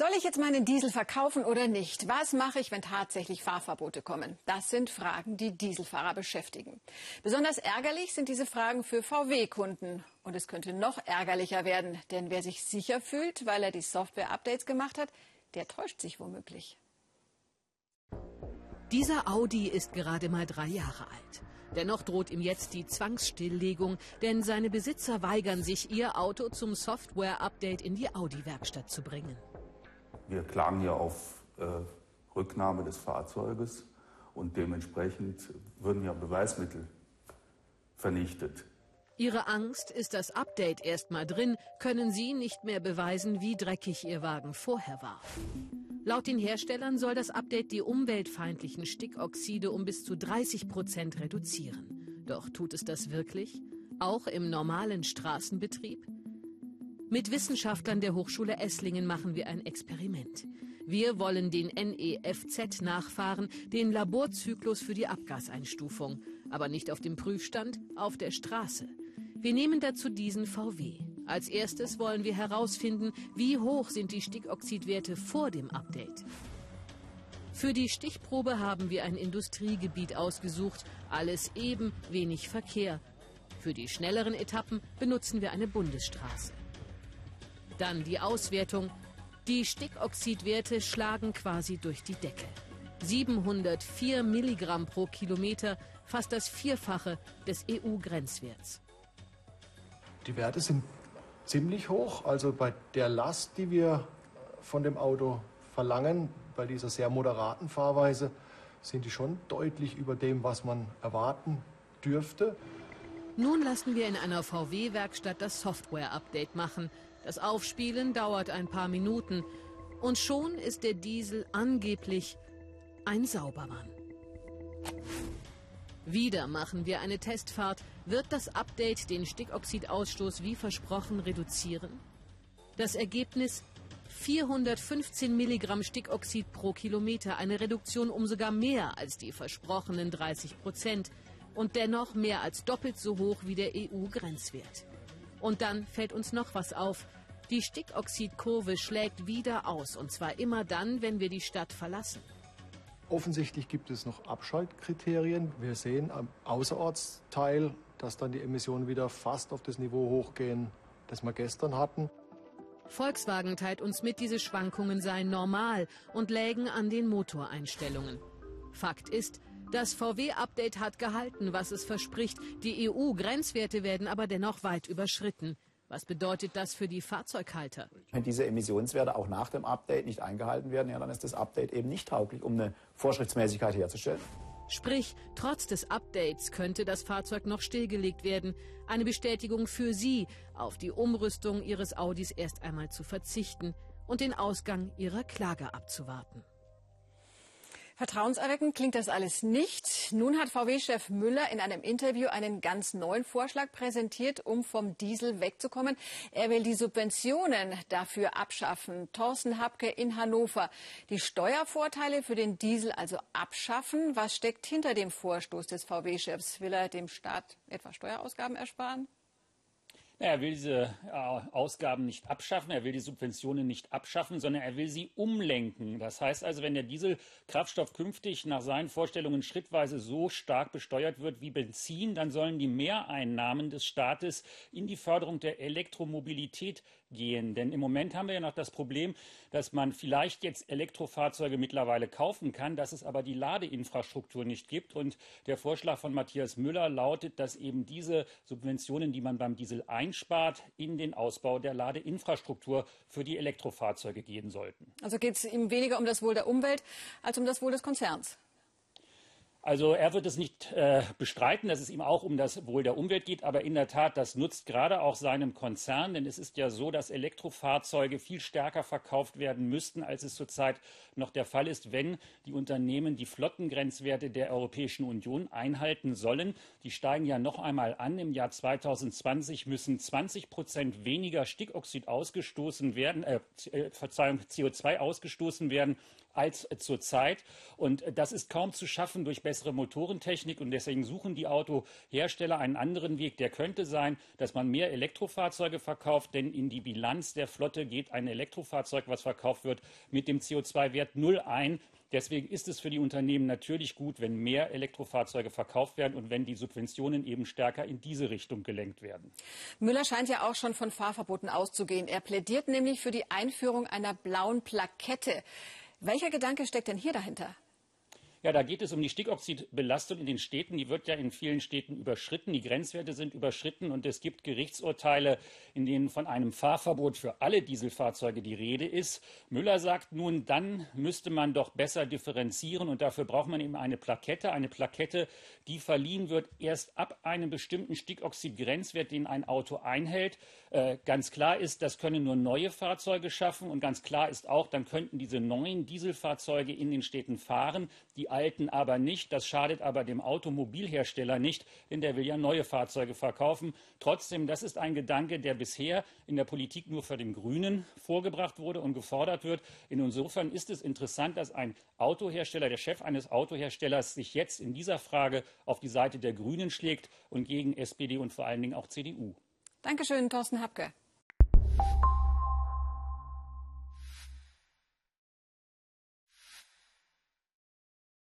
Soll ich jetzt meinen Diesel verkaufen oder nicht? Was mache ich, wenn tatsächlich Fahrverbote kommen? Das sind Fragen, die Dieselfahrer beschäftigen. Besonders ärgerlich sind diese Fragen für VW-Kunden. Und es könnte noch ärgerlicher werden, denn wer sich sicher fühlt, weil er die Software-Updates gemacht hat, der täuscht sich womöglich. Dieser Audi ist gerade mal drei Jahre alt. Dennoch droht ihm jetzt die Zwangsstilllegung, denn seine Besitzer weigern sich, ihr Auto zum Software-Update in die Audi-Werkstatt zu bringen. Wir klagen ja auf äh, Rücknahme des Fahrzeuges und dementsprechend würden ja Beweismittel vernichtet. Ihre Angst ist das Update erstmal drin, können Sie nicht mehr beweisen, wie dreckig Ihr Wagen vorher war. Laut den Herstellern soll das Update die umweltfeindlichen Stickoxide um bis zu 30 Prozent reduzieren. Doch tut es das wirklich? Auch im normalen Straßenbetrieb? Mit Wissenschaftlern der Hochschule Esslingen machen wir ein Experiment. Wir wollen den NEFZ nachfahren, den Laborzyklus für die Abgaseinstufung. Aber nicht auf dem Prüfstand, auf der Straße. Wir nehmen dazu diesen VW. Als erstes wollen wir herausfinden, wie hoch sind die Stickoxidwerte vor dem Update. Für die Stichprobe haben wir ein Industriegebiet ausgesucht, alles eben, wenig Verkehr. Für die schnelleren Etappen benutzen wir eine Bundesstraße. Dann die Auswertung. Die Stickoxidwerte schlagen quasi durch die Decke. 704 Milligramm pro Kilometer, fast das Vierfache des EU-Grenzwerts. Die Werte sind ziemlich hoch. Also bei der Last, die wir von dem Auto verlangen, bei dieser sehr moderaten Fahrweise, sind die schon deutlich über dem, was man erwarten dürfte. Nun lassen wir in einer VW-Werkstatt das Software-Update machen. Das Aufspielen dauert ein paar Minuten. Und schon ist der Diesel angeblich ein Saubermann. Wieder machen wir eine Testfahrt. Wird das Update den Stickoxidausstoß wie versprochen reduzieren? Das Ergebnis 415 Milligramm Stickoxid pro Kilometer, eine Reduktion um sogar mehr als die versprochenen 30 Prozent und dennoch mehr als doppelt so hoch wie der EU-Grenzwert. Und dann fällt uns noch was auf. Die Stickoxidkurve schlägt wieder aus, und zwar immer dann, wenn wir die Stadt verlassen. Offensichtlich gibt es noch Abschaltkriterien. Wir sehen am Außerortsteil, dass dann die Emissionen wieder fast auf das Niveau hochgehen, das wir gestern hatten. Volkswagen teilt uns mit, diese Schwankungen seien normal und lägen an den Motoreinstellungen. Fakt ist, das VW-Update hat gehalten, was es verspricht. Die EU-Grenzwerte werden aber dennoch weit überschritten. Was bedeutet das für die Fahrzeughalter? Wenn diese Emissionswerte auch nach dem Update nicht eingehalten werden, ja, dann ist das Update eben nicht tauglich, um eine Vorschriftsmäßigkeit herzustellen. Sprich, trotz des Updates könnte das Fahrzeug noch stillgelegt werden. Eine Bestätigung für Sie, auf die Umrüstung Ihres Audis erst einmal zu verzichten und den Ausgang Ihrer Klage abzuwarten. Vertrauenserweckend klingt das alles nicht. Nun hat VW-Chef Müller in einem Interview einen ganz neuen Vorschlag präsentiert, um vom Diesel wegzukommen. Er will die Subventionen dafür abschaffen. Thorsten Habke in Hannover. Die Steuervorteile für den Diesel also abschaffen. Was steckt hinter dem Vorstoß des VW-Chefs? Will er dem Staat etwa Steuerausgaben ersparen? Er will diese äh, Ausgaben nicht abschaffen, er will die Subventionen nicht abschaffen, sondern er will sie umlenken. Das heißt also, wenn der Dieselkraftstoff künftig nach seinen Vorstellungen schrittweise so stark besteuert wird wie Benzin, dann sollen die Mehreinnahmen des Staates in die Förderung der Elektromobilität gehen. Denn im Moment haben wir ja noch das Problem, dass man vielleicht jetzt Elektrofahrzeuge mittlerweile kaufen kann, dass es aber die Ladeinfrastruktur nicht gibt. Und der Vorschlag von Matthias Müller lautet, dass eben diese Subventionen, die man beim Diesel einspart, in den Ausbau der Ladeinfrastruktur für die Elektrofahrzeuge gehen sollten. Also geht es ihm weniger um das Wohl der Umwelt als um das Wohl des Konzerns? Also er wird es nicht äh, bestreiten, dass es ihm auch um das Wohl der Umwelt geht, aber in der Tat, das nutzt gerade auch seinem Konzern, denn es ist ja so, dass Elektrofahrzeuge viel stärker verkauft werden müssten, als es zurzeit noch der Fall ist, wenn die Unternehmen die Flottengrenzwerte der Europäischen Union einhalten sollen. Die steigen ja noch einmal an. Im Jahr 2020 müssen 20 Prozent weniger Stickoxid ausgestoßen werden, äh, äh Verzeihung, CO2 ausgestoßen werden als zurzeit. Und das ist kaum zu schaffen durch bessere Motorentechnik und deswegen suchen die Autohersteller einen anderen Weg. Der könnte sein, dass man mehr Elektrofahrzeuge verkauft, denn in die Bilanz der Flotte geht ein Elektrofahrzeug, was verkauft wird, mit dem CO2-Wert null ein. Deswegen ist es für die Unternehmen natürlich gut, wenn mehr Elektrofahrzeuge verkauft werden und wenn die Subventionen eben stärker in diese Richtung gelenkt werden. Müller scheint ja auch schon von Fahrverboten auszugehen. Er plädiert nämlich für die Einführung einer blauen Plakette. Welcher Gedanke steckt denn hier dahinter? Ja, da geht es um die Stickoxidbelastung in den Städten. Die wird ja in vielen Städten überschritten. Die Grenzwerte sind überschritten und es gibt Gerichtsurteile, in denen von einem Fahrverbot für alle Dieselfahrzeuge die Rede ist. Müller sagt nun, dann müsste man doch besser differenzieren und dafür braucht man eben eine Plakette. Eine Plakette, die verliehen wird erst ab einem bestimmten Stickoxidgrenzwert, den ein Auto einhält. Äh, ganz klar ist, das können nur neue Fahrzeuge schaffen und ganz klar ist auch, dann könnten diese neuen Dieselfahrzeuge in den Städten fahren. Alten aber nicht. Das schadet aber dem Automobilhersteller nicht, denn der will ja neue Fahrzeuge verkaufen. Trotzdem, das ist ein Gedanke, der bisher in der Politik nur für den Grünen vorgebracht wurde und gefordert wird. Insofern ist es interessant, dass ein Autohersteller, der Chef eines Autoherstellers, sich jetzt in dieser Frage auf die Seite der Grünen schlägt und gegen SPD und vor allen Dingen auch CDU. Dankeschön, Thorsten Habke.